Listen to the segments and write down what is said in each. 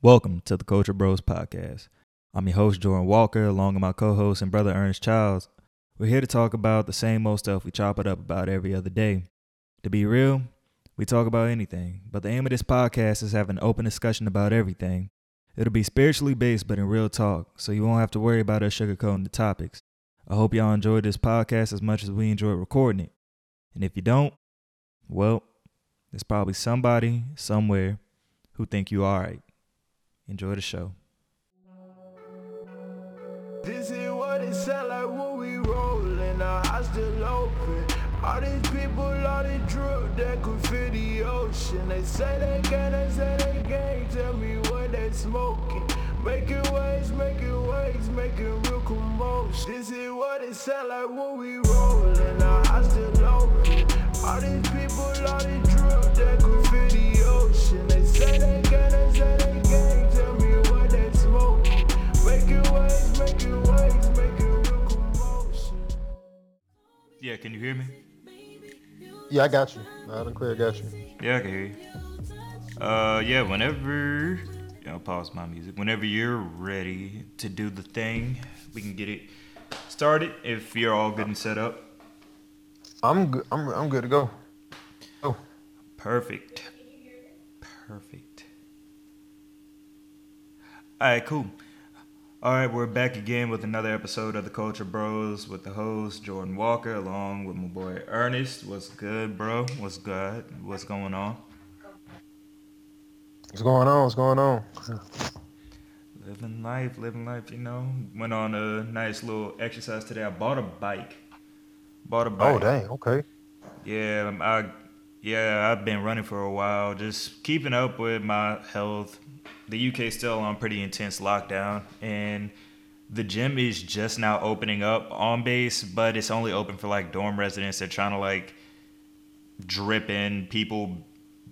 Welcome to the Culture Bros Podcast. I'm your host, Jordan Walker, along with my co host and brother Ernest Childs. We're here to talk about the same old stuff we chop it up about every other day. To be real, we talk about anything, but the aim of this podcast is have an open discussion about everything. It'll be spiritually based, but in real talk, so you won't have to worry about us sugarcoating the topics. I hope y'all enjoyed this podcast as much as we enjoyed recording it. And if you don't, well, there's probably somebody somewhere who think you all right. Enjoy the show. This is what it sound like when we rollin', our eyes still open. All these people, all that could the ocean. They say they can, they say they can't. Tell me what they smoking. Making waves, making waves, making real commotion. This is what it sound like when we rollin', our eyes still open. All these people, all that could the ocean. They say they Yeah, can you hear me? Yeah, I got you. Loud and clear, got you. Yeah, I can hear you. Uh, yeah, whenever, yeah, I'll pause my music. Whenever you're ready to do the thing, we can get it started if you're all good and set up. I'm good. I'm I'm good to go. Oh, Perfect. Perfect. All right, cool. All right, we're back again with another episode of the Culture Bros with the host Jordan Walker, along with my boy Ernest. What's good, bro? What's good? What's going on? what's going on? What's going on? Living life, living life. You know, went on a nice little exercise today. I bought a bike. Bought a oh, bike. Oh, dang. Okay. Yeah, I yeah, I've been running for a while, just keeping up with my health. The UK still on pretty intense lockdown, and the gym is just now opening up on base, but it's only open for like dorm residents. They're trying to like drip in people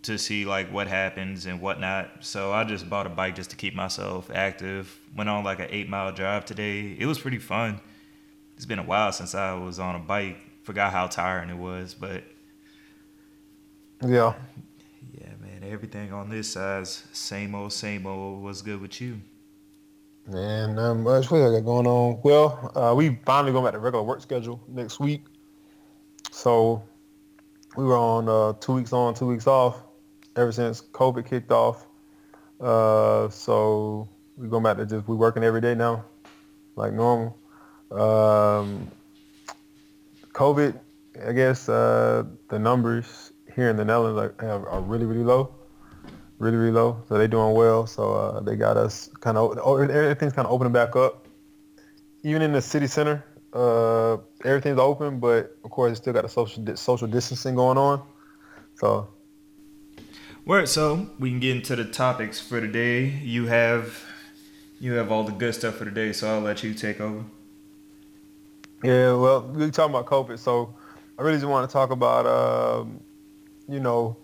to see like what happens and whatnot. So I just bought a bike just to keep myself active. Went on like an eight mile drive today. It was pretty fun. It's been a while since I was on a bike. Forgot how tiring it was, but Yeah. yeah, man, everything on this side's same old, same old. What's good with you? And um, much what I got going on. Well, uh, we finally going back to regular work schedule next week. So we were on uh, two weeks on, two weeks off ever since COVID kicked off. Uh, so we're going back to just we working every day now, like normal. Um, COVID, I guess uh, the numbers here in the Netherlands are, are really really low, really really low. So they're doing well. So uh, they got us kind of everything's kind of opening back up. Even in the city center, uh, everything's open, but of course it's still got the social di- social distancing going on. So Word. So we can get into the topics for today. You have, you have all the good stuff for today. So I'll let you take over. Yeah, well, we talking about COVID, so I really just want to talk about, um, you know,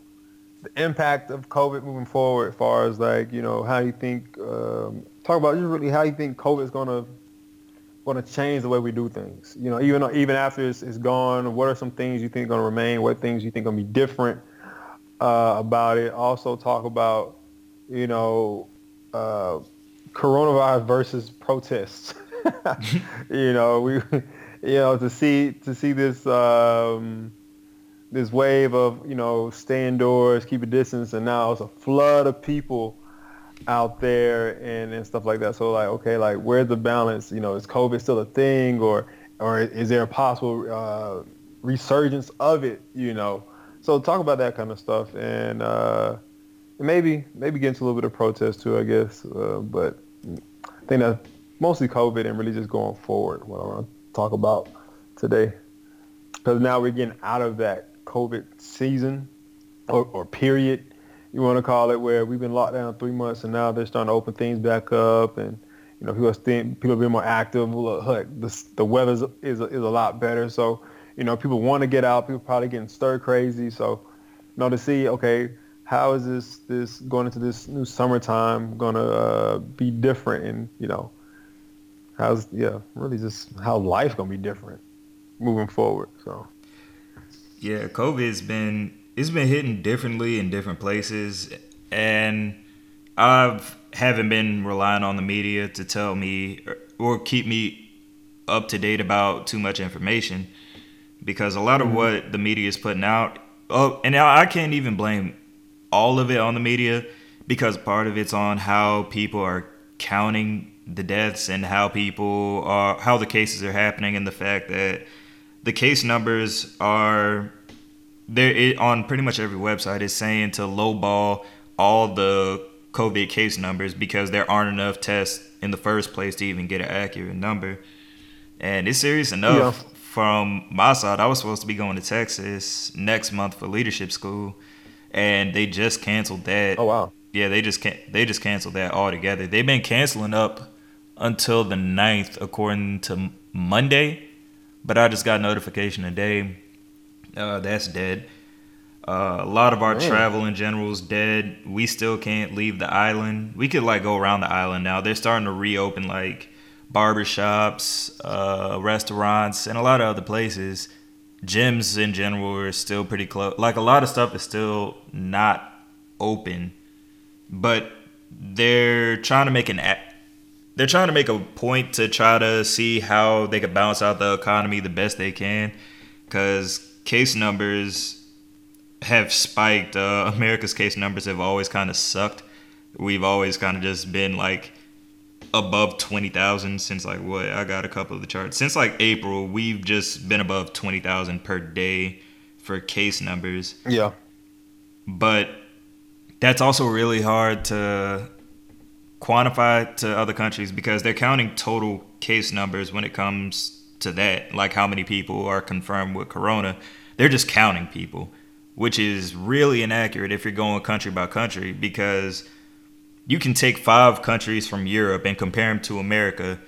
the impact of COVID moving forward, as far as like, you know, how you think, um, talk about just really how you think COVID is gonna gonna change the way we do things. You know, even even after it's, it's gone, what are some things you think are gonna remain? What things you think are gonna be different uh, about it? Also talk about, you know, uh, coronavirus versus protests. you know, we, you know, to see to see this um, this wave of you know stay indoors, keep a distance, and now it's a flood of people out there and, and stuff like that. So like, okay, like where's the balance? You know, is COVID still a thing, or or is there a possible uh, resurgence of it? You know, so talk about that kind of stuff and uh, maybe maybe get into a little bit of protest too, I guess. Uh, but I think that mostly COVID and really just going forward. What I want to talk about today, because now we're getting out of that COVID season or, or period you want to call it, where we've been locked down three months and now they're starting to open things back up, and you know people are people are being more active. Look, the the weather is is a lot better, so you know people want to get out. People probably getting stir crazy, so you know to see okay, how is this this going into this new summertime gonna uh, be different, and you know how's yeah really just how life gonna be different moving forward. So Yeah, COVID's been it's been hitting differently in different places, and I've haven't been relying on the media to tell me or, or keep me up to date about too much information because a lot of mm-hmm. what the media is putting out oh and I can't even blame all of it on the media because part of it's on how people are counting the deaths and how people are how the cases are happening and the fact that the case numbers are there on pretty much every website is saying to lowball all the COVID case numbers because there aren't enough tests in the first place to even get an accurate number. And it's serious enough. Yeah. From my side, I was supposed to be going to Texas next month for leadership school, and they just canceled that. Oh wow! Yeah, they just can they just canceled that altogether. They've been canceling up until the 9th, according to Monday. But I just got notification today uh, that's dead. Uh, a lot of our travel in general is dead. We still can't leave the island. We could like go around the island now. They're starting to reopen like barbershops, uh, restaurants, and a lot of other places. Gyms in general are still pretty close. Like a lot of stuff is still not open, but they're trying to make an they're trying to make a point to try to see how they could balance out the economy the best they can because case numbers have spiked. Uh, America's case numbers have always kind of sucked. We've always kind of just been like above 20,000 since like what? I got a couple of the charts. Since like April, we've just been above 20,000 per day for case numbers. Yeah. But that's also really hard to quantify to other countries because they're counting total case numbers when it comes to that, like how many people are confirmed with corona. They're just counting people, which is really inaccurate if you're going country by country because you can take five countries from Europe and compare them to America.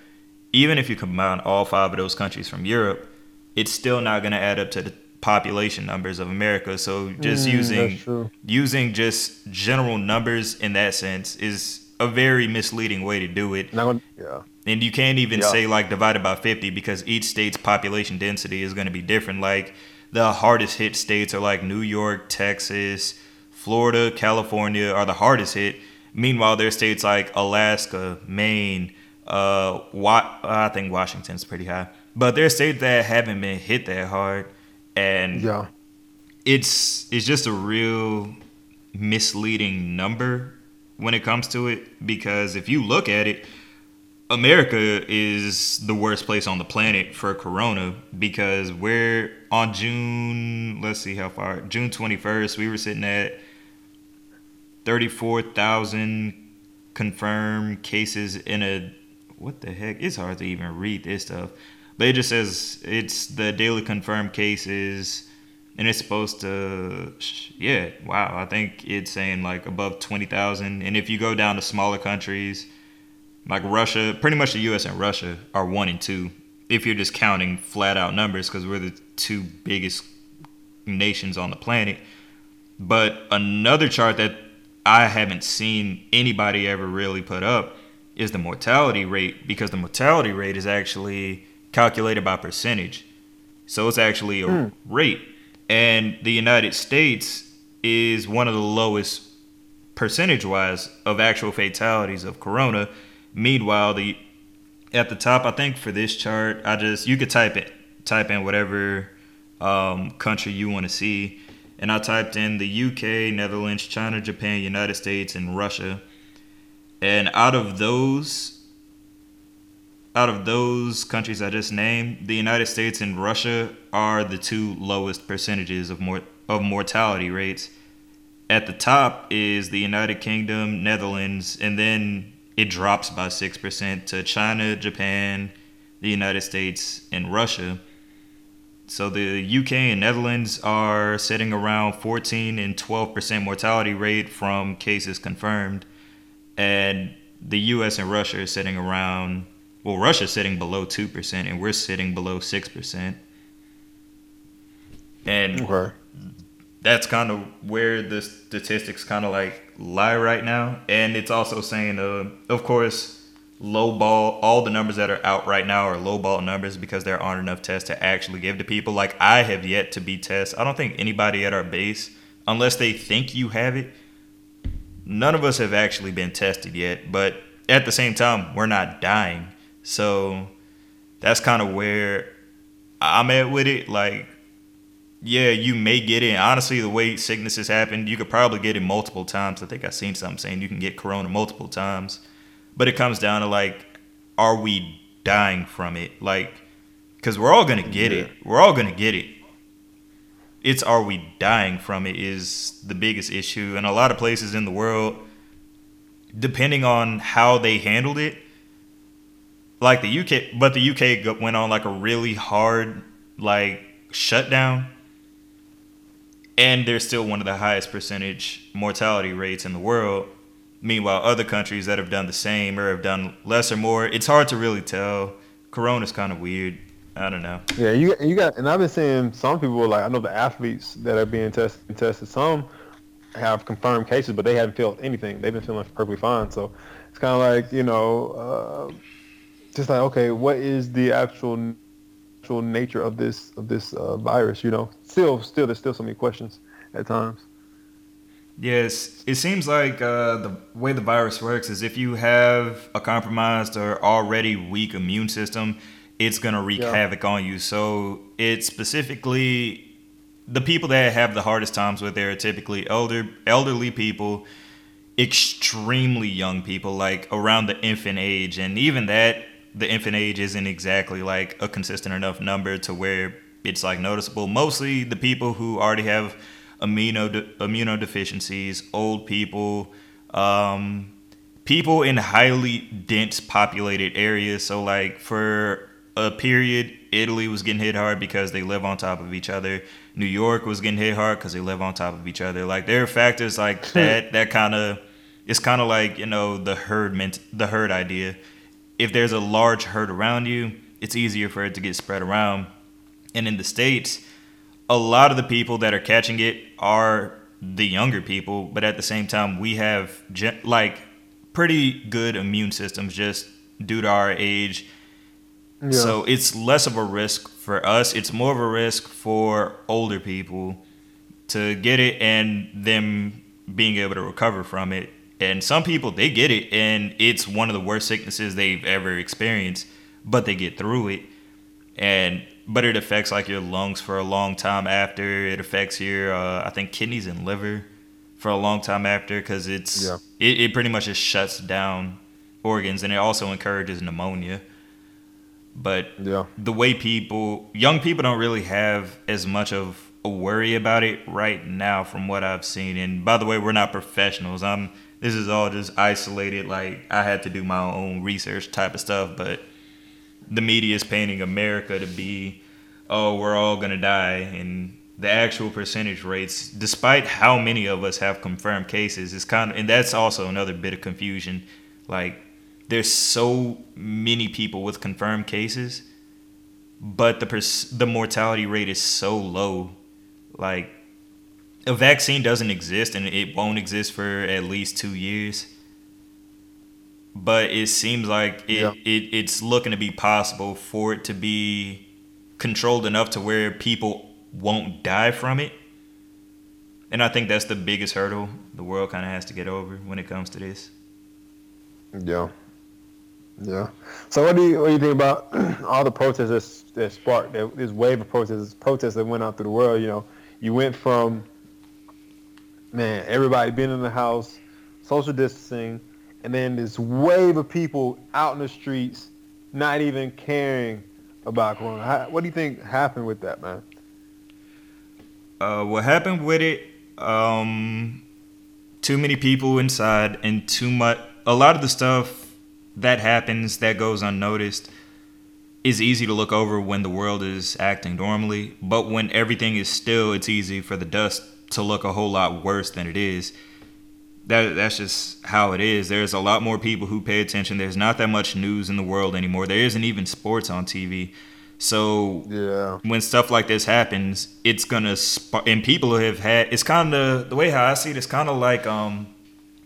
Even if you combine all five of those countries from Europe, it's still not going to add up to the population numbers of America. So just mm, using using just general numbers in that sense is a very misleading way to do it. Gonna, yeah. And you can't even yeah. say like divided by 50 because each state's population density is going to be different. Like the hardest hit states are like New York, Texas, Florida, California are the hardest hit. Meanwhile, there's states like Alaska, Maine, uh, Wa- I think Washington's pretty high. But there's states that haven't been hit that hard, and yeah, it's it's just a real misleading number when it comes to it because if you look at it, America is the worst place on the planet for corona because we're on June, let's see how far, June 21st, we were sitting at 34,000 confirmed cases in a, what the heck? It's hard to even read this stuff. But it just says it's the daily confirmed cases and it's supposed to yeah wow i think it's saying like above 20000 and if you go down to smaller countries like russia pretty much the us and russia are one and two if you're just counting flat out numbers because we're the two biggest nations on the planet. But another chart that i haven't seen anybody ever really put up is the mortality rate because the mortality rate is actually calculated by percentage. So it's actually a mm. rate and the United States is one of the lowest percentage wise of actual fatalities of corona. Meanwhile, the at the top, I think for this chart, I just you could type it type in whatever um, country you want to see, and I typed in the UK, Netherlands, China, Japan, United States, and Russia. And out of those, out of those countries I just named, the United States and Russia are the two lowest percentages of more of mortality rates. At the top is the United Kingdom, Netherlands, and then it drops by 6% to China, Japan, the United States, and Russia. So the UK and Netherlands are sitting around 14 and 12% mortality rate from cases confirmed, and the US and Russia are sitting around well, Russia's sitting below two percent, and we're sitting below six percent. And okay. that's kind of where the statistics kind of like lie right now. And it's also saying, uh, of course, low ball. All the numbers that are out right now are low ball numbers because there aren't enough tests to actually give to people. Like I have yet to be tested. I don't think anybody at our base, unless they think you have it, none of us have actually been tested yet, but at the same time, we're not dying. So that's kind of where I'm at with it. Like, yeah, you may get it. Honestly, the way sicknesses happen, you could probably get it multiple times. I think I've seen something saying you can get corona multiple times. But it comes down to like, are we dying from it? Like, because we're all gonna get yeah. it. We're all gonna get it. It's are we dying from it is the biggest issue. And a lot of places in the world, depending on how they handled it, like the UK, but the UK went on like a really hard like shutdown, and they're still one of the highest percentage mortality rates in the world. Meanwhile, other countries that have done the same or have done less or more, it's hard to really tell. Corona's kind of weird. I don't know. Yeah, you you got, and I've been seeing some people like I know the athletes that are being tested. Tested. Some have confirmed cases, but they haven't felt anything. They've been feeling perfectly fine. So it's kind of like you know. Uh, just like okay, what is the actual actual nature of this of this uh, virus? You know, still still there's still so many questions at times. Yes, it seems like uh, the way the virus works is if you have a compromised or already weak immune system, it's gonna wreak yeah. havoc on you. So it's specifically the people that have the hardest times with it are typically elder elderly people, extremely young people, like around the infant age, and even that the infant age isn't exactly like a consistent enough number to where it's like noticeable. Mostly the people who already have immuno immunodeficiencies, old people, um, people in highly dense populated areas. So like for a period, Italy was getting hit hard because they live on top of each other. New York was getting hit hard because they live on top of each other. Like there are factors like that that kind of it's kind of like you know the herd ment- the herd idea if there's a large herd around you, it's easier for it to get spread around. And in the States, a lot of the people that are catching it are the younger people, but at the same time, we have like pretty good immune systems just due to our age. Yeah. So it's less of a risk for us. It's more of a risk for older people to get it and them being able to recover from it. And some people they get it and it's one of the worst sicknesses they've ever experienced, but they get through it. And but it affects like your lungs for a long time after. It affects your uh, I think kidneys and liver for a long time after because it's yeah. it, it pretty much just shuts down organs and it also encourages pneumonia. But yeah. the way people young people don't really have as much of a worry about it right now from what I've seen. And by the way, we're not professionals. I'm this is all just isolated. Like I had to do my own research type of stuff, but the media is painting America to be, oh, we're all gonna die, and the actual percentage rates, despite how many of us have confirmed cases, is kind of, and that's also another bit of confusion. Like there's so many people with confirmed cases, but the pers- the mortality rate is so low. Like a vaccine doesn't exist and it won't exist for at least two years. But it seems like it, yeah. it it's looking to be possible for it to be controlled enough to where people won't die from it. And I think that's the biggest hurdle the world kind of has to get over when it comes to this. Yeah. Yeah. So what do you what do you think about all the protests that, that sparked this wave of protests protests that went out through the world? You know, you went from man, everybody being in the house, social distancing, and then this wave of people out in the streets not even caring about Corona. How, what do you think happened with that, man? Uh, what happened with it? Um, too many people inside, and too much. A lot of the stuff that happens that goes unnoticed is easy to look over when the world is acting normally, but when everything is still, it's easy for the dust to look a whole lot worse than it is. That that's just how it is. There's a lot more people who pay attention. There's not that much news in the world anymore. There isn't even sports on TV. So yeah. when stuff like this happens, it's gonna sp- and people who have had it's kind of the way how I see it. It's kind of like um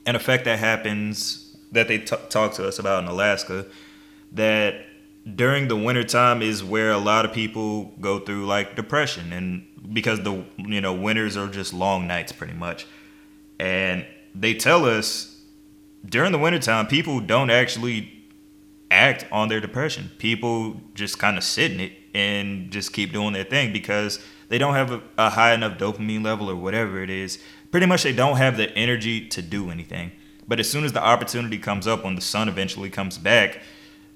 an effect that happens that they t- talk to us about in Alaska that during the wintertime is where a lot of people go through like depression and because the you know winters are just long nights pretty much and they tell us during the wintertime, people don't actually act on their depression. People just kind of sit in it and just keep doing their thing because they don't have a, a, high enough dopamine level or whatever it is. Pretty much, they don't have the energy to do anything. But as soon as the opportunity comes up, when the sun eventually comes back,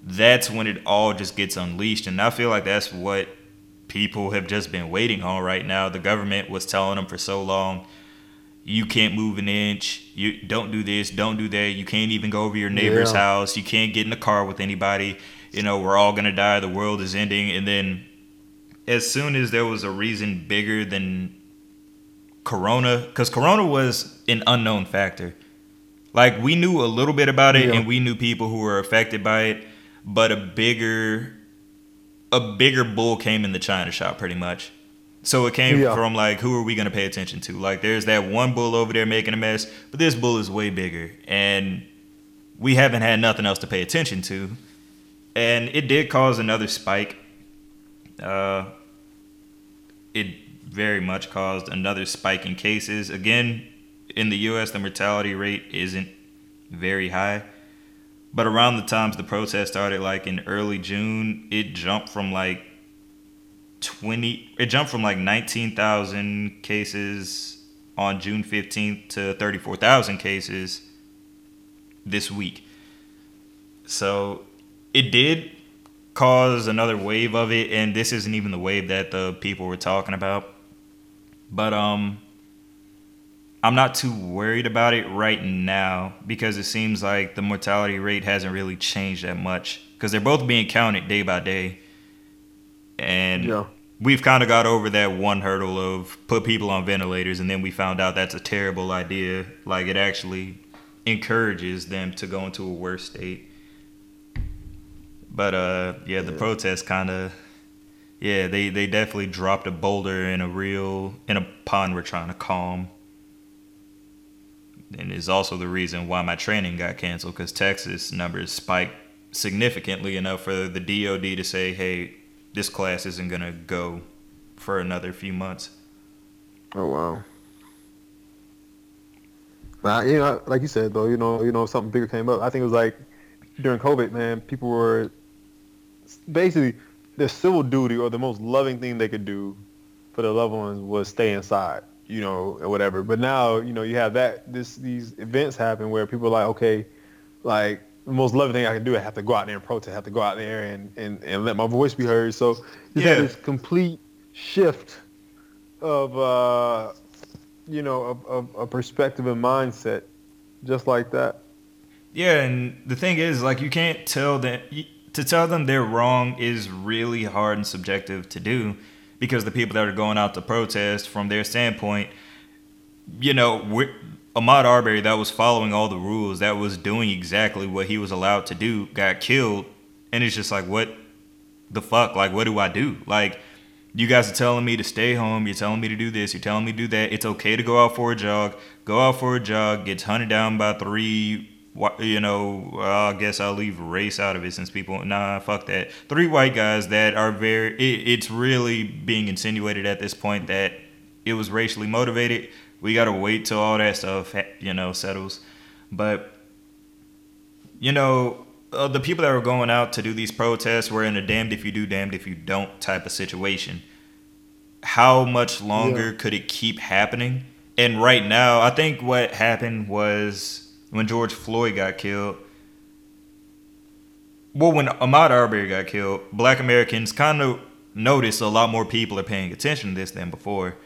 that's when it all just gets unleashed. And I feel like that's what people have just been waiting on right now. The government was telling them for so long you can't move an inch. You don't do this, don't do that. You can't even go over your neighbor's yeah. house. You can't get in a car with anybody. You know, we're all gonna die. The world is ending. And then, as soon as there was a reason bigger than Corona, because Corona was an unknown factor. Like we knew a little bit about it, yeah. and we knew people who were affected by it, but a bigger, a bigger bull came in the China shop, pretty much. So it came yeah. from like, who are we going to pay attention to? Like, there's that one bull over there making a mess, but this bull is way bigger, and we haven't had nothing else to pay attention to. And it did cause another spike. Uh, it very much caused another spike in cases. Again, in the U.S., the mortality rate isn't very high. But around the times the protest started, like in early June, it jumped from like 20 it jumped from like 19,000 cases on June 15th to 34,000 cases this week. So it did cause another wave of it and this isn't even the wave that the people were talking about. But um I'm not too worried about it right now because it seems like the mortality rate hasn't really changed that much because they're both being counted day by day and yeah. we've kind of got over that one hurdle of put people on ventilators and then we found out that's a terrible idea like it actually encourages them to go into a worse state but uh yeah the yeah. protest kind of yeah they they definitely dropped a boulder in a real in a pond we're trying to calm and is also the reason why my training got canceled because texas numbers spiked significantly enough for the dod to say hey this class isn't gonna go for another few months. Oh wow. Well, you know, like you said though, you know, you know, something bigger came up. I think it was like during COVID, man, people were basically their civil duty or the most loving thing they could do for their loved ones was stay inside, you know, or whatever. But now, you know, you have that this these events happen where people are like, okay, like the most loving thing I can do. I have to go out there and protest. I have to go out there and, and, and let my voice be heard. So you yeah. had this complete shift of, uh, you know, of, of a perspective and mindset just like that. Yeah, and the thing is, like, you can't tell them, to tell them they're wrong is really hard and subjective to do because the people that are going out to protest, from their standpoint, you know, Ahmaud Arbery that was following all the rules, that was doing exactly what he was allowed to do, got killed, and it's just like, what the fuck? Like, what do I do? Like, you guys are telling me to stay home. You're telling me to do this. You're telling me to do that. It's okay to go out for a jog. Go out for a jog. Gets hunted down by three. You know, I guess I'll leave race out of it since people. Nah, fuck that. Three white guys that are very. It, it's really being insinuated at this point that it was racially motivated we gotta wait till all that stuff you know settles. But you know, uh, the people that were going out to do these protests were in a damned if you do, damned if you don't type of situation. How much longer yeah. could it keep happening? And right now, I think what happened was when George Floyd got killed. Well, when Ahmaud Arbery got killed, Black Americans kind of noticed a lot more people are paying attention to this than before.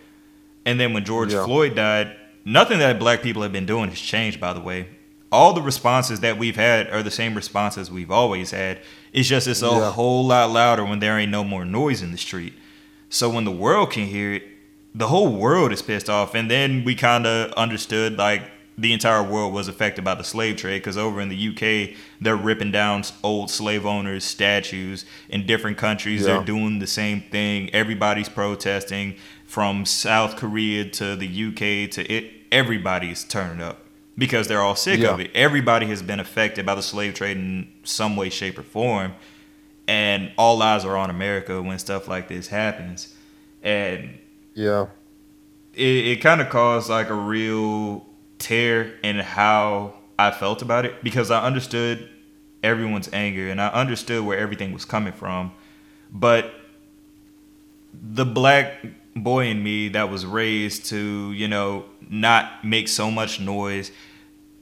And then when George yeah. Floyd died, nothing that black people have been doing has changed, by the way. All the responses that we've had are the same responses we've always had. It's just it's a yeah. whole lot louder when there ain't no more noise in the street. So when the world can hear it, the whole world is pissed off. And then we kind of understood like the entire world was affected by the slave trade because over in the UK, they're ripping down old slave owners' statues. In different countries, yeah. they're doing the same thing. Everybody's protesting from South Korea to the UK to it, everybody's turning up because they're all sick yeah. of it. Everybody has been affected by the slave trade in some way, shape, or form, and all eyes are on America when stuff like this happens. And yeah, it, it kind of caused like a real tear in how I felt about it because I understood everyone's anger and I understood where everything was coming from. But the black boy in me that was raised to, you know, not make so much noise,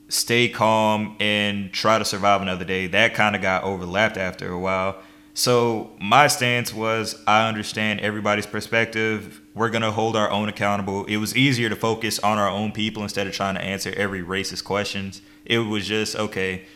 stay calm, and try to survive another day, that kind of got overlapped after a while. So my stance was I understand everybody's perspective. We're gonna hold our own accountable. It was easier to focus on our own people instead of trying to answer every racist questions. It was just okay.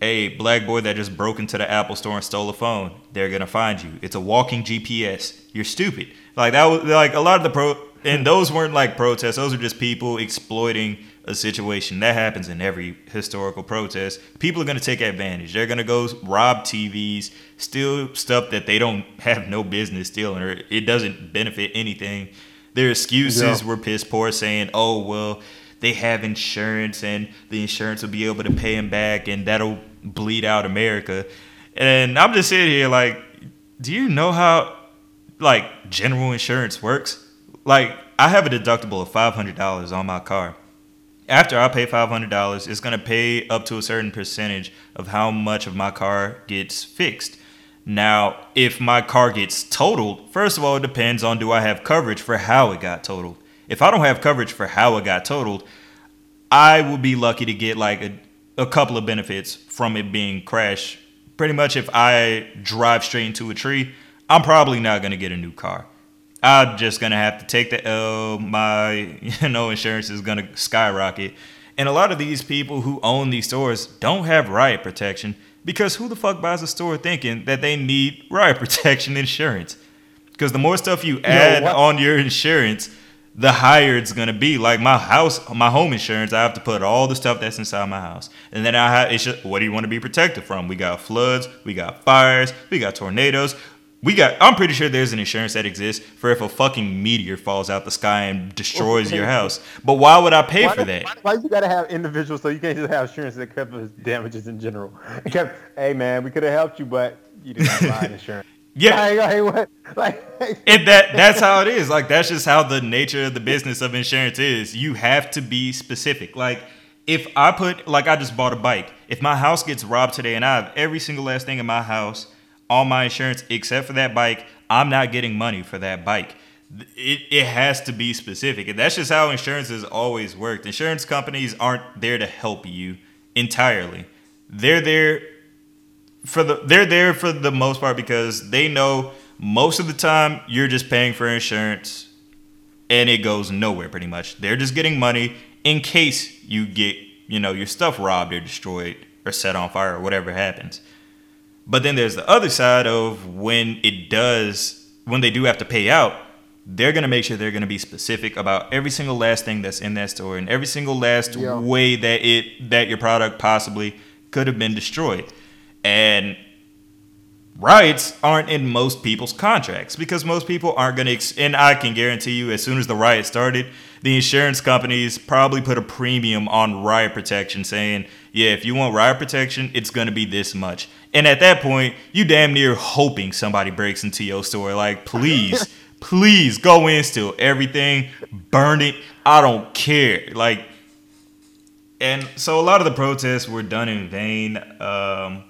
A black boy that just broke into the Apple store and stole a phone. They're gonna find you. It's a walking GPS. You're stupid. Like that was like a lot of the pro and those weren't like protests. Those are just people exploiting a situation that happens in every historical protest. People are going to take advantage. They're going to go rob TVs, steal stuff that they don't have no business stealing, or it doesn't benefit anything. Their excuses Yeah. were piss poor, saying, "Oh well, they have insurance, and the insurance will be able to pay them back, and that'll bleed out America." And I'm just sitting here like, do you know how like general insurance works? Like I have a deductible of five hundred dollars on my car after I pay five hundred dollars, it's gonna pay up to a certain percentage of how much of my car gets fixed. Now, if my car gets totaled, first of all, it depends on do I have coverage for how it got totaled. If I don't have coverage for how it got totaled, I will be lucky to get like a, a couple of benefits from it being crashed. Pretty much, if I drive straight into a tree, I'm probably not gonna get a new car. I'm just gonna have to take the L. My you know insurance is gonna skyrocket, and a lot of these people who own these stores don't have riot protection because who the fuck buys a store thinking that they need riot protection insurance? Because the more stuff you add on your insurance, the higher it's gonna be. Like my house, my home insurance, I have to put all the stuff that's inside my house, and then I have. It's just what do you want to be protected from? We got floods, we got fires, we got tornadoes. We got. I'm pretty sure there's an insurance that exists for if a fucking meteor falls out the sky and destroys your house. But why would I pay Why, for do- that? why, why you gotta have individuals so you can't just have insurance that covers damages in general? Kept, hey man, we could have helped you, but you did not buy insurance. Yeah. Like, like, what? Like, it that that's how it is. Like that's just how the nature of the business of insurance is. You have to be specific. Like if I put like I just bought a bike. If my house gets robbed today and I have every single last thing in my house on my insurance except for that bike, I'm not getting money for that bike. It, it has to be specific. And that's just how insurance has always worked. Insurance companies aren't there to help you entirely. They're there for the they're there for the most part because they know most of the time you're just paying for insurance and it goes nowhere pretty much. They're just getting money in case you get, you know, your stuff robbed or destroyed or set on fire or whatever happens. But then there's the other side of when it does when they do have to pay out, they're going to make sure they're going to be specific about every single last thing that's in that store and every single last Yeah. way that it that your product possibly could have been destroyed. And riots aren't in most people's contracts because most people aren't going to ex- and I can guarantee you as soon as the riot started the insurance companies probably put a premium on riot protection saying yeah if you want riot protection it's going to be this much. And at that point you damn near hoping somebody breaks into your store like please please go in steal everything burn it I don't care. Like and so a lot of the protests were done in vain um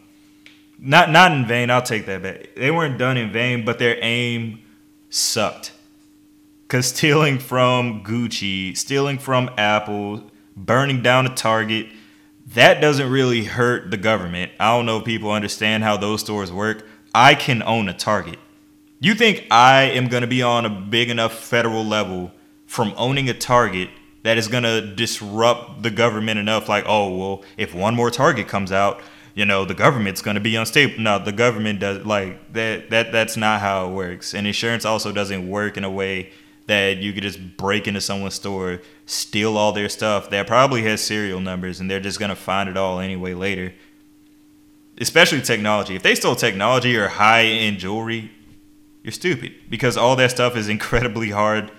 not not in vain. I'll take that back. They weren't done in vain, but their aim sucked. Cause stealing from Gucci, stealing from Apple, burning down a Target, that doesn't really hurt the government. I don't know if people understand how those stores work. I can own a Target. You think I am to be on a big enough federal level from owning a Target that is to disrupt the government enough? Like, oh, well, if one more Target comes out, you know, the government's going to be unstable. No, the government does like that. That that's not how it works. And insurance also doesn't work in a way that you could just break into someone's store, steal all their stuff that probably has serial numbers, and they're just going to find it all anyway later. Especially technology. If they stole technology or high end jewelry, you're stupid because all that stuff is incredibly hard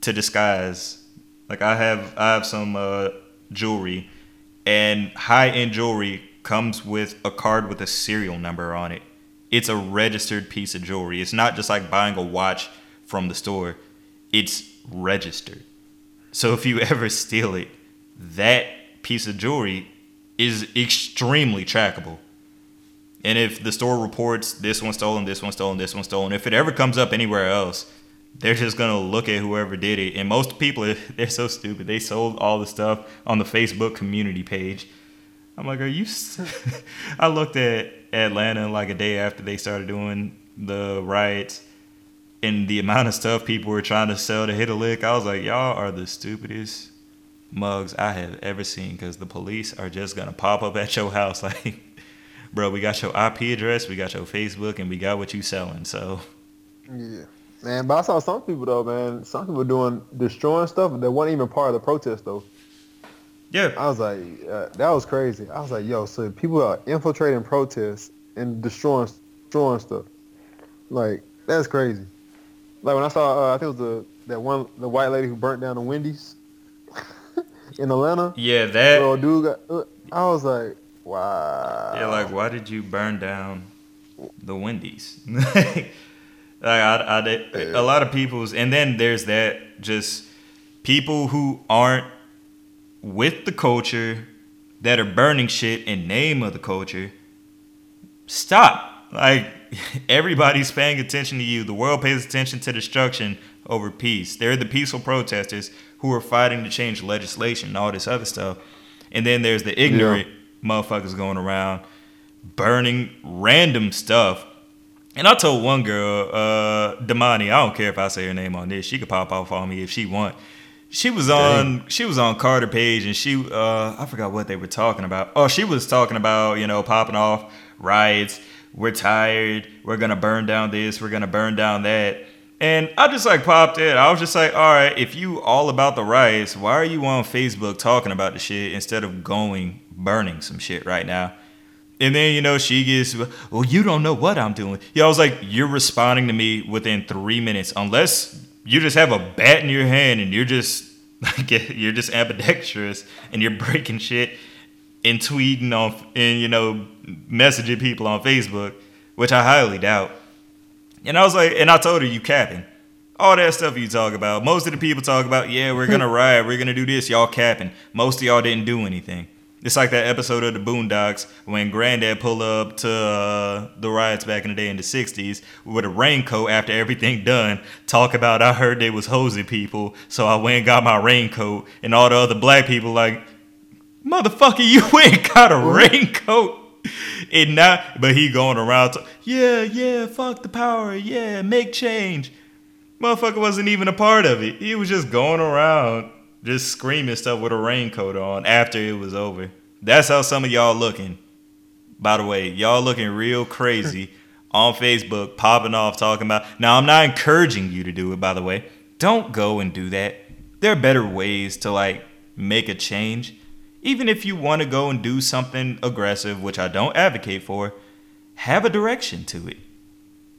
to disguise. Like I have I have some uh, jewelry and high end jewelry comes with a card with a serial number on it. It's a registered piece of jewelry. It's not just like buying a watch from the store. It's registered. So if you ever steal it, that piece of jewelry is extremely trackable. And if the store reports this one stolen, this one stolen, this one stolen, if it ever comes up anywhere else, they're just gonna look at whoever did it. And most people, they're so stupid. They sold all the stuff on the Facebook community page. I'm like, are you? I looked at Atlanta like a day after they started doing the riots, and the amount of stuff people were trying to sell to hit a lick. I was like, y'all are the stupidest mugs I have ever seen. Because the police are just gonna pop up at your house like, bro, we got your IP address, we got your Facebook, and we got what you selling. So Yeah. Man, but I saw some people though, man. Some people doing destroying stuff that wasn't even part of the protest though. Yeah, I was like, uh, that was crazy. I was like, yo, so people are infiltrating protests and destroying, destroying stuff. Like that's crazy. Like when I saw, uh, I think it was the that one, the white lady who burnt down the Wendy's in Atlanta. yeah, that. Little dude got. Uh, I was like, wow. Yeah, like why did you burn down the Wendy's? like I, I, did- a lot of people's, and then there's that just people who aren't with the culture that are burning shit in name of the culture. Stop! Like everybody's paying attention to you. The world pays attention to destruction over peace. They're the peaceful protesters who are fighting to change legislation and all this other stuff. And then there's the ignorant motherfuckers going around burning random stuff. And I told one girl, uh, Damani, I don't care if I say her name on this. She could pop off on me if she want. She was on she was on Carter Page and she uh I forgot what they were talking about. Oh, she was talking about, you know, popping off riots. We're tired. We're gonna burn down this, we're gonna burn down that. And I just like popped in. I was just like, all right, if you all about the riots, why are you on Facebook talking about the shit instead of going burning some shit right now? And then, you know, she gets, well, you don't know what I'm doing. Yeah, I was like, you're responding to me within three minutes, unless you just have a bat in your hand and you're just, like, you're just ambidextrous and you're breaking shit and tweeting on, and, you know, messaging people on Facebook, which I highly doubt. And I was like, and I told her, you capping. All that stuff you talk about. Most of the people talk about, yeah, we're gonna riot, we're gonna do this, y'all capping. Most of y'all didn't do anything. It's like that episode of the Boondocks when Granddad pulled up to uh, the riots back in the day in the '60s with a raincoat after everything done. Talk about I heard they was hosing people, so I went and got my raincoat, and all the other black people like, motherfucker, you ain't got a raincoat. And now, but he going around, to, yeah, yeah, fuck the power, yeah, make change. Motherfucker wasn't even a part of it. He was just going around, just screaming stuff with a raincoat on after it was over. That's how some of y'all looking. By the way, y'all looking real crazy on Facebook, popping off, talking about. Now, I'm not encouraging you to do it, by the way. Don't go and do that. There are better ways to like make a change. Even if you want to go and do something aggressive, which I don't advocate for, have a direction to it.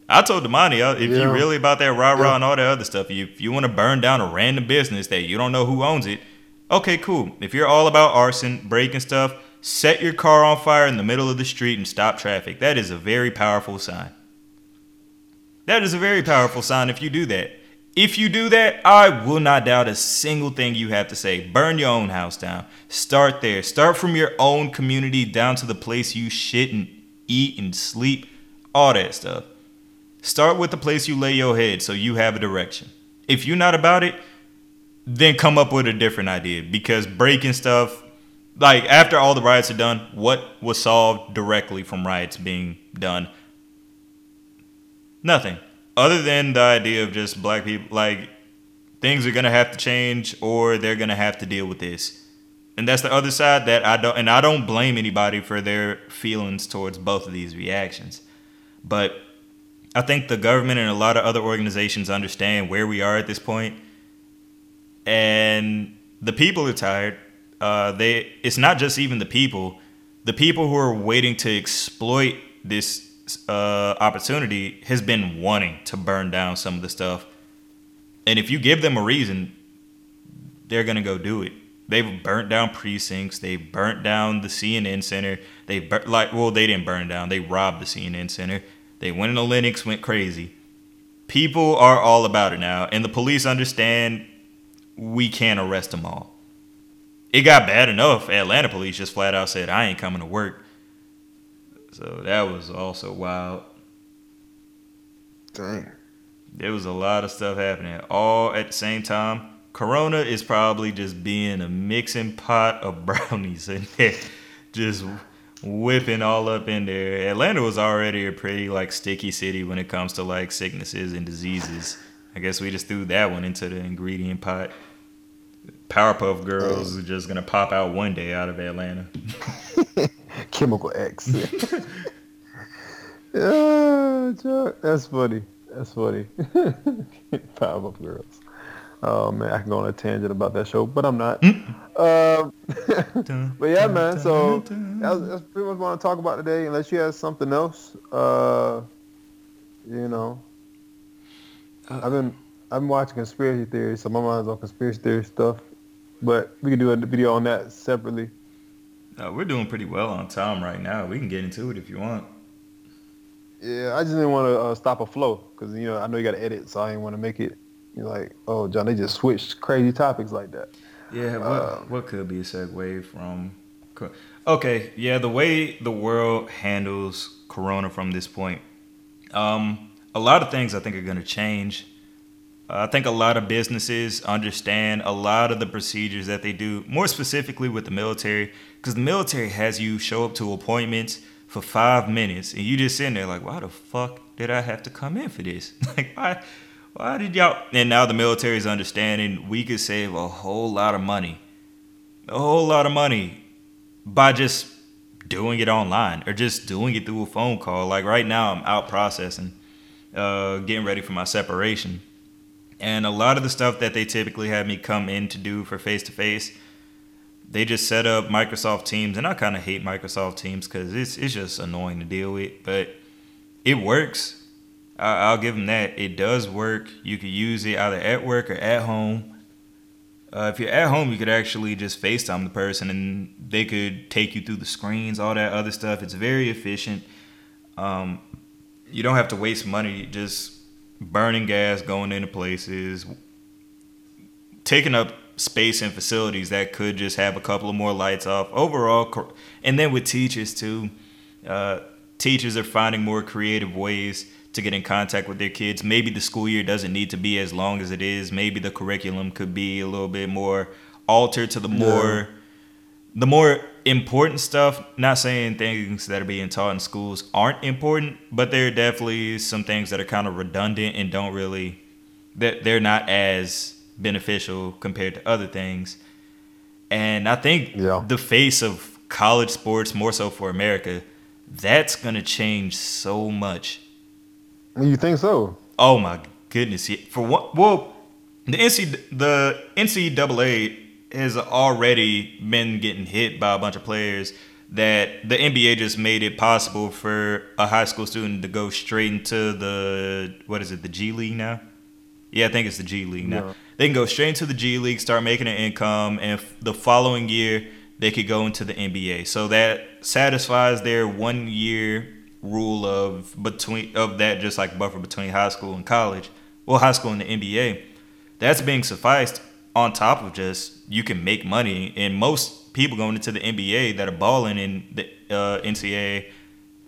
I told Damani, uh, if Yeah. you're really about that rah rah Yeah. and all that other stuff, if you want to burn down a random business that you don't know who owns it, okay, cool. If you're all about arson, breaking stuff, set your car on fire in the middle of the street and stop traffic. That is a very powerful sign. That is a very powerful sign if you do that. If you do that, I will not doubt a single thing you have to say. Burn your own house down. Start there. Start from your own community down to the place you shit and eat and sleep, all that stuff. Start with the place you lay your head so you have a direction. If you're not about it, then come up with a different idea because breaking stuff, like after all the riots are done, what was solved directly from riots being done? Nothing. Other than the idea of just black people, like things are gonna have to change or they're gonna have to deal with this. And that's the other side that I don't, and I don't blame anybody for their feelings towards both of these reactions. But I think the government and a lot of other organizations understand where we are at this point, and the people are tired. Uh, they, it's not just even the people. The people who are waiting to exploit this uh, opportunity has been wanting to burn down some of the stuff, and if you give them a reason, they're gonna go do it. They've burnt down precincts. They burnt down the CNN center. They bur- like well, they didn't burn down. They robbed the CNN center. They went into Lenox, went crazy. People are all about it now, and the police understand we can't arrest them all. it got bad enough. Atlanta police just flat out said, "I ain't coming to work." So that was also wild. Dang. There was a lot of stuff happening all at the same time. Corona is probably just being a mixing pot of brownies in there, just whipping all up in there. Atlanta was already a pretty like sticky city when it comes to like sicknesses and diseases. I guess we just threw that one into the ingredient pot. Powerpuff Girls are just gonna pop out one day out of Atlanta. Chemical X. yeah, that's funny. That's funny. Powerpuff Girls. Oh man, I can go on a tangent about that show, but I'm not. Um, but yeah, man. So that's, that's pretty much what I want to talk about today. Unless you have something else, uh, you know, I've been I've been watching conspiracy theories, so my mind's on conspiracy theory stuff. But we can do a video on that separately. Uh, we're doing pretty well on time right now. We can get into it if you want. Yeah, I just didn't want to uh, stop a flow because you know I know you got to edit, so I didn't want to make it. You know, like, oh, John, they just switched crazy topics like that. Yeah, what, Uh, what could be a segue from? Okay, yeah, the way the world handles Corona from this point, um, a lot of things I think are going to change. Uh, I think a lot of businesses understand a lot of the procedures that they do, more specifically with the military, because the military has you show up to appointments for five minutes, and you just sitting there like, why the fuck did I have to come in for this? like, why? Why did y'all? And now the military is understanding we could save a whole lot of money, a whole lot of money by just doing it online or just doing it through a phone call. Like right now, I'm out processing, uh, getting ready for my separation, and a lot of the stuff that they typically have me come in to do for face to face, they just set up Microsoft Teams, and I kind of hate Microsoft Teams because it's it's just annoying to deal with, but it works. I, I'll give them that. It does work. You could use it either at work or at home. Uh, if you're at home, you could actually just FaceTime the person and they could take you through the screens, all that other stuff. It's very efficient. Um, you don't have to waste money just burning gas, going into places, taking up space and facilities that could just have a couple of more lights off. Overall, and then with teachers too, uh, teachers are finding more creative ways to get in contact with their kids. Maybe the school year doesn't need to be as long as it is. Maybe the curriculum could be a little bit more altered to the more the more important stuff. Not saying things that are being taught in schools aren't important, but there are definitely some things that are kind of redundant and don't really that they're not as beneficial compared to other things. And I think Yeah. the face of college sports, more so for America, that's gonna change so much. You think so? Oh my goodness! For what? Well, the NC the NCAA has already been getting hit by a bunch of players that the NBA just made it possible for a high school student to go straight into the what is it the G League now? Yeah, I think it's the G League now. Yeah. They can go straight into the G League, start making an income, and the following year they could go into the NBA. So that satisfies their one year rule of between of that just like buffer between high school and college. Well, high school and the NBA. That's being sufficed on top of just you can make money, and most people going into the NBA that are balling in the uh, NCAA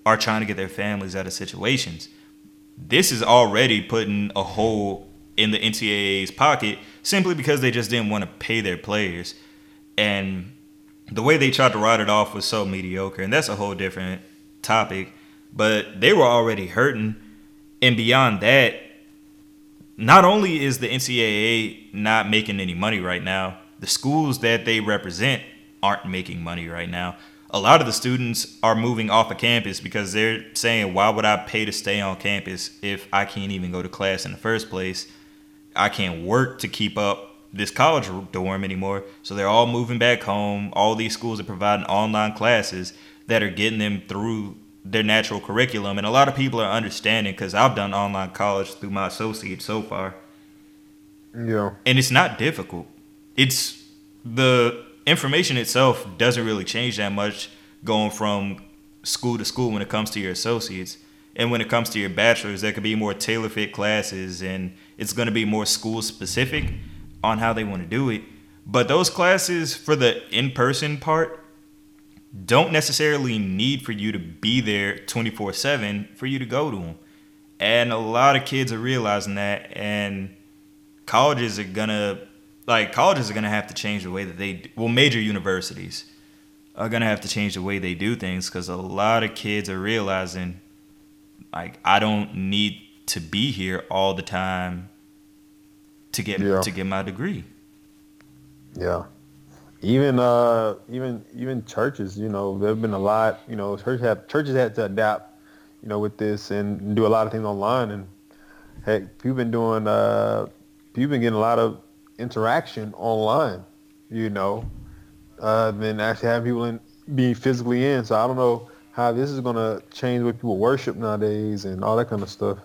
are trying to get their families out of situations this is already putting a hole in the NCAA's pocket simply because they just didn't want to pay their players. And the way they tried to write it off was so mediocre. And that's a whole different topic. But they were already hurting. And beyond that, not only is the NCAA not making any money right now, the schools that they represent aren't making money right now. A lot of the students are moving off of campus because they're saying, why would I pay to stay on campus if I can't even go to class in the first place? I can't work to keep up this college dorm anymore. So they're all moving back home. All these schools are providing online classes that are getting them through their natural curriculum. And a lot of people are understanding because I've done online college through my associate so far Yeah. and it's not difficult. It's the information itself doesn't really change that much going from school to school when it comes to your associates. And when it comes to your bachelors, there could be more tailor fit classes and it's going to be more school specific on how they want to do it. But those classes for the in person part don't necessarily need for you to be there 24 7 for you to go to them. And a lot of kids are realizing that. And colleges are gonna, like, colleges are gonna have to change the way that they, well, major universities are gonna have to change the way they do things because a lot of kids are realizing, like, I don't need to be here all the time to get Yeah. to get my degree. Yeah. Even uh even even churches, you know, there've been a lot, you know, churches have churches had to adapt, you know, with this and do a lot of things online and heck, people been doing uh people been getting a lot of interaction online, you know, uh than actually having people in being physically in. So I don't know how this is gonna change what people worship nowadays and all that kind of stuff.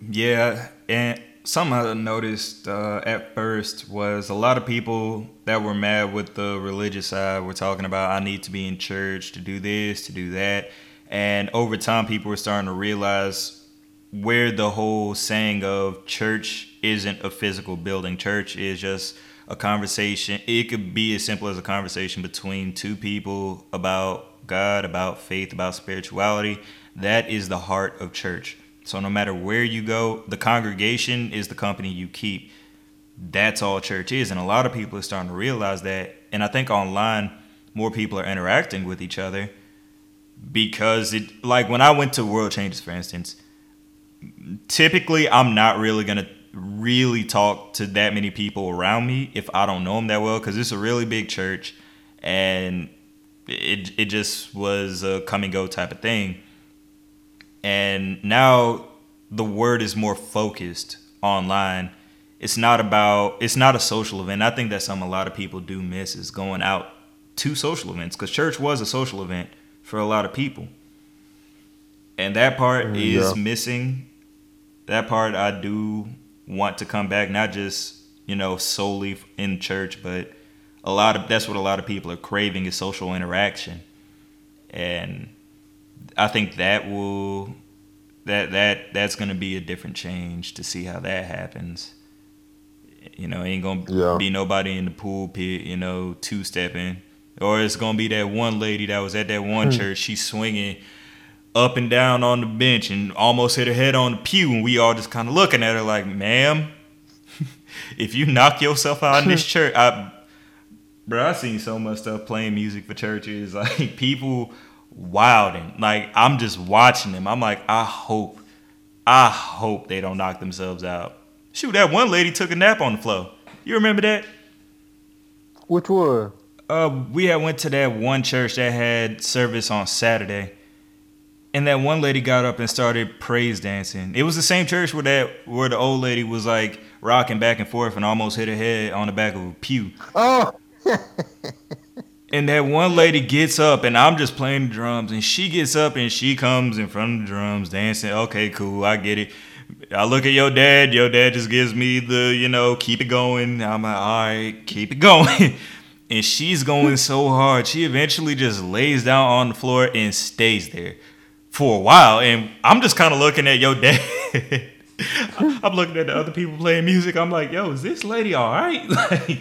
Yeah, and something I noticed uh, at first was a lot of people that were mad with the religious side were talking about I need to be in church to do this, to do that. And over time, people were starting to realize where the whole saying of church isn't a physical building, church is just a conversation. It could be as simple as a conversation between two people about God, about faith, about spirituality. That is the heart of church. So no matter where you go, the congregation is the company you keep. That's all church is. And a lot of people are starting to realize that. And I think online, more people are interacting with each other because it, like when I went to World Changers, for instance, typically I'm not really going to really talk to that many people around me if I don't know them that well because it's a really big church and it, it just was a come and go type of thing and now the word is more focused online. It's not about it's not a social event. I think that's something a lot of people do miss is going out to social events because church was a social event for a lot of people. And that part is missing. That part i do want to come back not just you know solely in church but a lot of that's what a lot of people are craving is social interaction. And I think that will that that that's gonna be a different change to see how that happens. You know, ain't gonna Yeah. be nobody in the pulpit, you know, two stepping, or it's gonna be that one lady that was at that one hmm. church. She's swinging up and down on the bench and almost hit her head on the pew, and we all just kind of looking at her like, "Ma'am, if you knock yourself out in this church, I." Bro, I seen so much stuff playing music for churches, like people wilding. Like I'm just watching them. I'm like, I hope, I hope they don't knock themselves out. Shoot, that one lady took a nap on the floor. You remember that? Which one? Uh, we had went to that one church that had service on Saturday, and that one lady got up and started praise dancing. It was the same church where that where the old lady was like rocking back and forth and almost hit her head on the back of a pew. Oh And that one lady gets up, and I'm just playing the drums, and she gets up and she comes in front of the drums dancing. Okay, cool, I get it. I look at your dad. Your dad just gives me the, you know, keep it going. I'm like, all right, keep it going. and she's going so hard. She eventually just lays down on the floor and stays there for a while. And I'm just kind of looking at your dad. I'm looking at the other people playing music. I'm like, yo, is this lady all right? Like,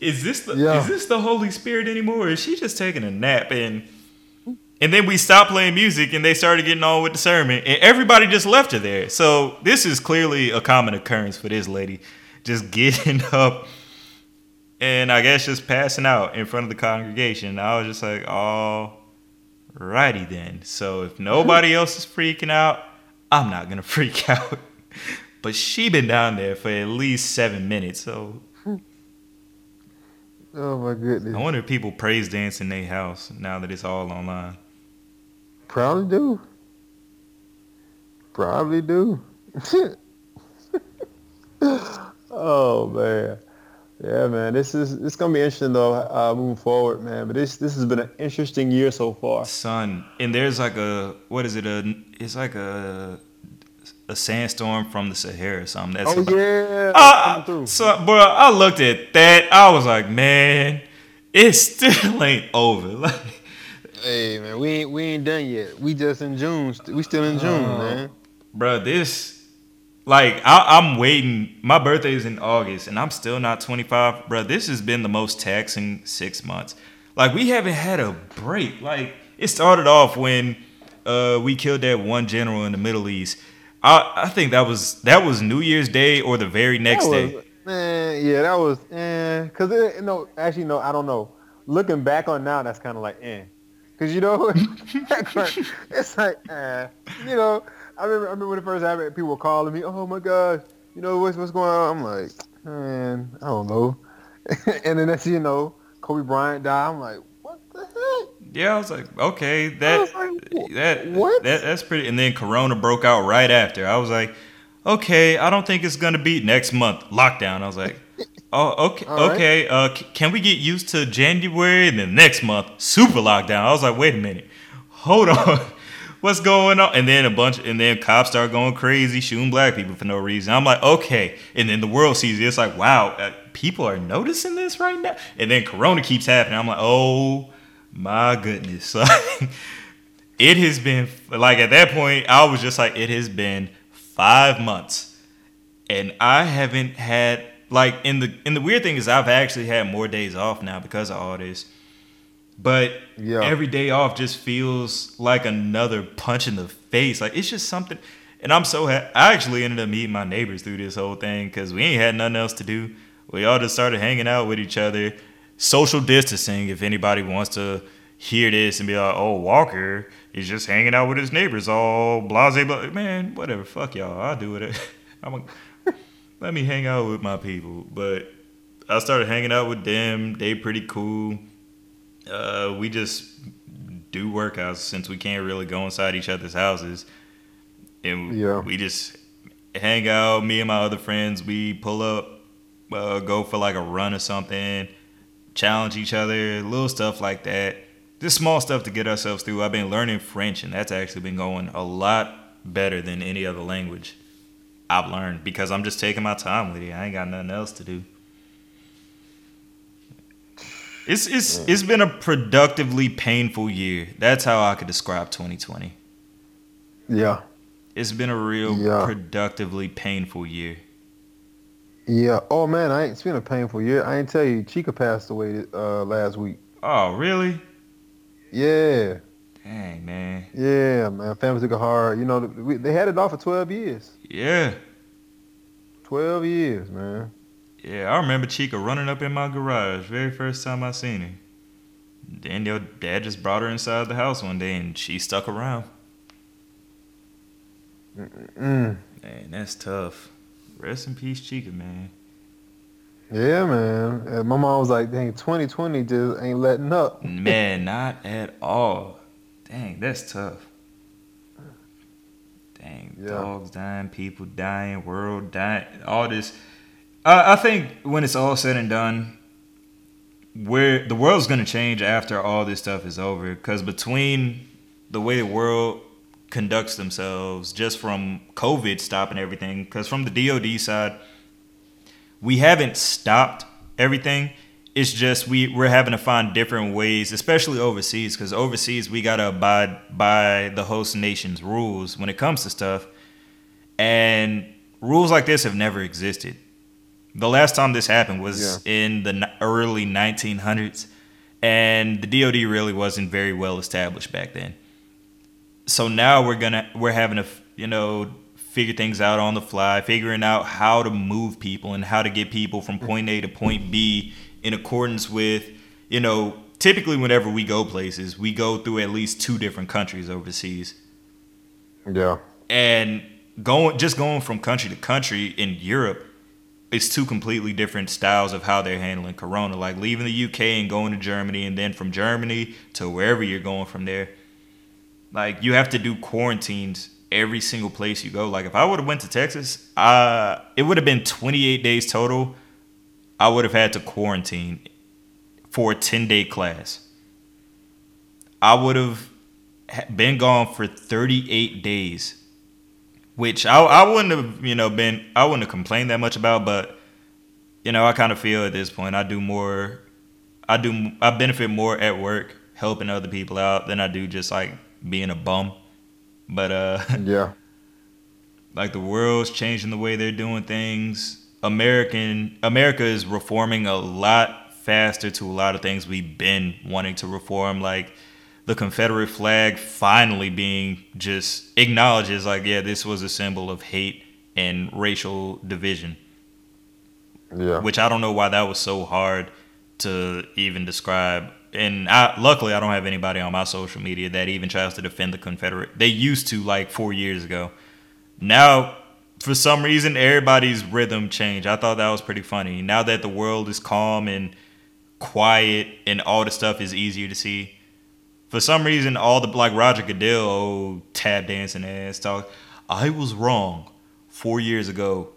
is this the Yeah. is this the Holy Spirit anymore? Or is she just taking a nap? And and then we stopped playing music and they started getting on with the sermon and everybody just left her there. So this is clearly a common occurrence for this lady, just getting up and I guess just passing out in front of the congregation. I was just like, all righty then. So if nobody else is freaking out, I'm not gonna freak out. But she been down there for at least seven minutes, so Oh my goodness. I wonder if people praise dance in their house now that it's all online. Probably do. Probably do. oh man. Yeah, man. This is it's gonna be interesting though, uh, moving forward, man. But this this has been an interesting year so far. Son, and there's like a what is it? A it's like a a sandstorm from the Sahara or something. That's Oh about- yeah. I- through. so, bro, I looked at that. I was like, man, it still ain't over. Like, Hey man, we ain't we ain't done yet. We just in June. We still in June, Oh. man. bro, this like I, I'm waiting. My birthday is in August, and I'm still not 25, bro. This has been the most taxing six months. Like we haven't had a break. Like it started off when uh, we killed that one general in the Middle East. I, I think that was that was New Year's Day or the very next That day. Man, yeah, that was eh. Cause it, no, actually, no, I don't know. Looking back on now, that's kind of like eh. Cause you know, it's like eh. You know, I remember, I remember when it first happened, people were calling me, oh my gosh, you know what's what's going on? I'm like, man, I don't know. and then thing you know, Kobe Bryant died. I'm like, what the heck? Yeah, I was like, okay, that like, that what? that that's pretty. And then Corona broke out right after. I was like, okay, I don't think it's gonna be next month lockdown. I was like, oh, okay, All right. okay. Uh, c- can we get used to January and then next month super lockdown? I was like, wait a minute, hold on. What's going on? And then a bunch, and then cops start going crazy, shooting black people for no reason. I'm like, okay. And then the world sees it. It's like, wow, uh, people are noticing this right now. And then Corona keeps happening. I'm like, oh my goodness. Like, it has been like at that point, I was just like, it has been five months, and I haven't had like in the and the weird thing is I've actually had more days off now because of all this. But Yeah. every day off just feels like another punch in the face. Like it's just something. And I'm so ha- I actually ended up meeting my neighbors through this whole thing because we ain't had nothing else to do. We all just started hanging out with each other, social distancing. If anybody wants to hear this and be like, "Oh, Walker is just hanging out with his neighbors, all blase, blah," man, whatever. Fuck y'all. I'll do it. I'm a, let me hang out with my people. But I started hanging out with them. They pretty cool. Uh, we just do workouts since we can't really go inside each other's houses, and Yeah. we just hang out. Me and my other friends, we pull up, uh, go for like a run or something, challenge each other, little stuff like that. Just small stuff to get ourselves through. I've been learning French, and that's actually been going a lot better than any other language I've learned because I'm just taking my time with it. I ain't got nothing else to do. It's it's it's been a productively painful year. That's how I could describe 2020. Yeah, It's been a real Yeah. productively painful year. Yeah. Oh man, I ain't. It's been a painful year. I ain't tell you, Chica passed away uh, last week. Oh, really? Yeah, Dang, man. yeah, man. Family took it hard. You know, we, they had it off for 12 years. Yeah. 12 years, man. Yeah, I remember Chica running up in my garage very first time I seen her. Then your dad just brought her inside the house one day and she stuck around. Mm. Man, that's tough. Rest in peace, Chica, man. Yeah, man. And my mom was like, dang, 2020 just ain't letting up. Man, not at all. Dang, that's tough. Dang, Yeah. dogs dying, people dying, world dying, all this. I, I think when it's all said and done, where the world's gonna change after all this stuff is over. Because between the way the world conducts themselves, just from COVID stopping everything, because from the DoD side, we haven't stopped everything. It's just we we're having to find different ways, especially overseas, because overseas we gotta abide by the host nation's rules when it comes to stuff, and rules like this have never existed. The last time this happened was in the early 1900s, and the DoD really wasn't very well established back then. So now we're gonna we're having to you know figure things out on the fly, figuring out how to move people and how to get people from mm-hmm. point A to point B in accordance with you know typically whenever we go places we go through at least two different countries overseas. Yeah. and going just going from country to country in Europe it's two completely different styles of how they're handling corona. Like leaving the UK and going to Germany and then from Germany to wherever you're going from there like you have to do quarantines every single place you go. Like if I would have went to Texas uh it would have been 28 days total. I would have had to quarantine for a 10 day class. I would have been gone for 38 days which I, I wouldn't have you know been I wouldn't have complained that much about but you know I kind of feel at this point I do more I do I benefit more at work helping other people out than I do just like being a bum but uh Yeah. Like the world's changing the way they're doing things. American America is reforming a lot faster to a lot of things we've been wanting to reform. Like the Confederate flag finally being just acknowledges like, yeah, this was a symbol of hate and racial division. Yeah. Which I don't know why that was so hard to even describe. And I, luckily, I don't have anybody on my social media that even tries to defend the Confederate. They used to like four years ago. Now, for some reason, everybody's rhythm changed. I thought that was pretty funny. Now that the world is calm and quiet and all the stuff is easier to see, for some reason, all the like Roger Goodell, oh, tap dancing ass talk. I was wrong four years ago.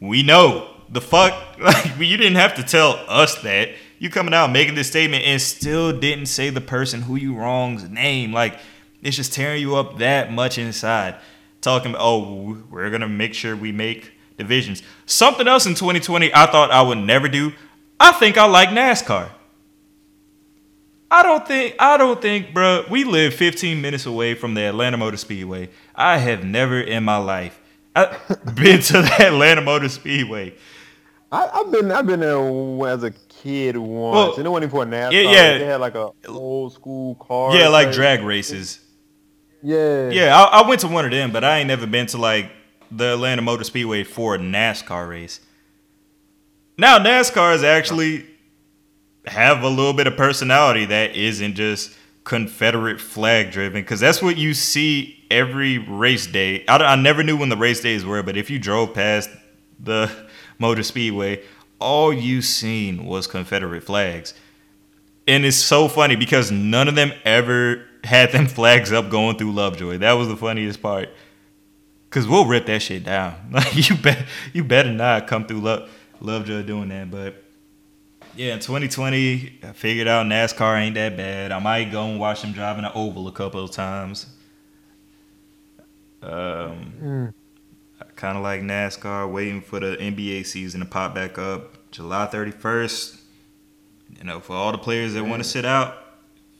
We know the fuck. Like you didn't have to tell us that. You coming out making this statement and still didn't say the person who you wrong's name. Like it's just tearing you up that much inside. Talking, oh, we're gonna make sure we make divisions. Something else in 2020 I thought I would never do. I think I like NASCAR. I don't think I don't think, bro. We live 15 minutes away from the Atlanta Motor Speedway. I have never in my life I, uh, been to the Atlanta Motor Speedway. I, I've been I've been there as a kid once, Well, and it wasn't even for NASCAR. yeah, yeah. They had like a old school car. Yeah, like thing. drag races. Yeah. Yeah, I, I went to one of them, but I ain't never been to like the Atlanta Motor Speedway for a NASCAR race. Now NASCARs actually have a little bit of personality that isn't just Confederate flag driven, because that's what you see every race day. I, I never knew when the race days were, but if you drove past the Motor Speedway, all you seen was Confederate flags. And it's so funny because none of them ever had them flags up going through Lovejoy. That was the funniest part. Cause we'll rip that shit down. Like you bet you better not come through Love, Lovejoy doing that. But yeah, in 2020, I figured out NASCAR ain't that bad. I might go and watch them driving the oval a couple of times. Um, I kind of like NASCAR, waiting for the NBA season to pop back up July 31st. You know, for all the players that want to sit out,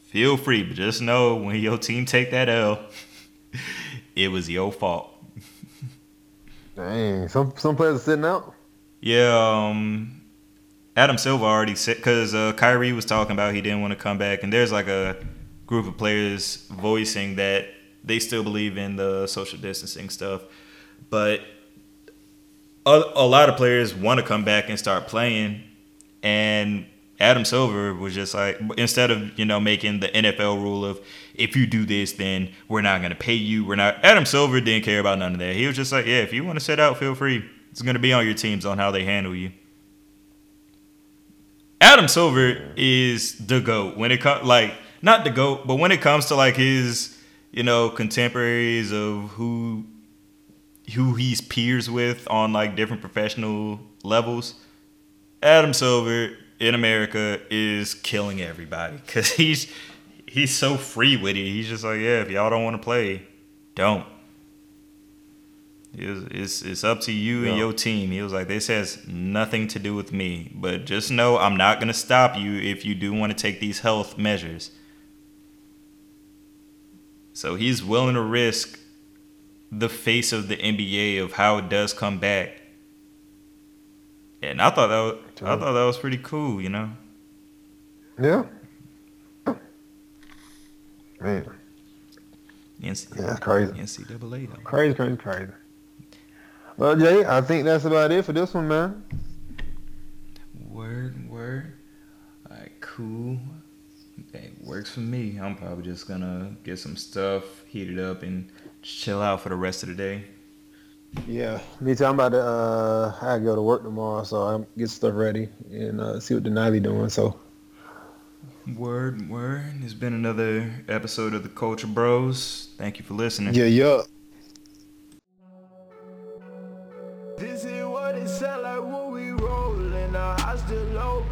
feel free, but just know when your team take that L, it was your fault. Dang. Some some players are sitting out. Yeah, um, Adam Silver already said because uh, Kyrie was talking about he didn't want to come back, and there's like a group of players voicing that they still believe in the social distancing stuff, but a, a lot of players want to come back and start playing, and Adam Silver was just like instead of you know making the NFL rule of if you do this then we're not gonna pay you we're not Adam Silver didn't care about none of that he was just like yeah if you want to sit out feel free it's gonna be on your teams on how they handle you. Adam Silver is the goat when it comes like not the goat but when it comes to like his you know contemporaries of who who he's peers with on like different professional levels. Adam Silver in America is killing everybody because he's he's so free with it. He's just like, yeah, if y'all don't want to play, don't. It's, it's, it's up to you and your team. He was like, this has nothing to do with me, but just know I'm not gonna stop you if you do want to take these health measures. So he's willing to risk the face of the NBA of how it does come back. And I thought that was, I thought that was pretty cool, you know. Yeah. Man, NC- yeah, that's crazy. NCAA though. Crazy, crazy, crazy. Well, Jay, I think that's about it for this one, man. Word, word. All right, cool. That works for me. I'm probably just gonna get some stuff heated up and chill out for the rest of the day. Yeah, me too. I'm about to. Uh, I go to work tomorrow, so I'm get stuff ready and uh, see what Denali doing. So Word, word. It's been another episode of the Culture Bros. Thank you for listening. yeah, yeah. This is what it sound like when we rollin', the house still open.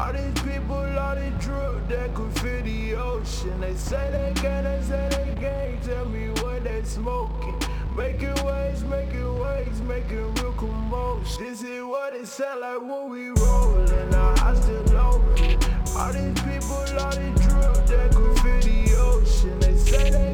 All these people, all the drip that could fit the ocean. They say they can, they say they can. Tell me what they smoking. Making waves, making waves, making real commotion. This is what it sound like when we rollin'. Our eyes still open. All these people, all the drip that could fit the ocean. They say they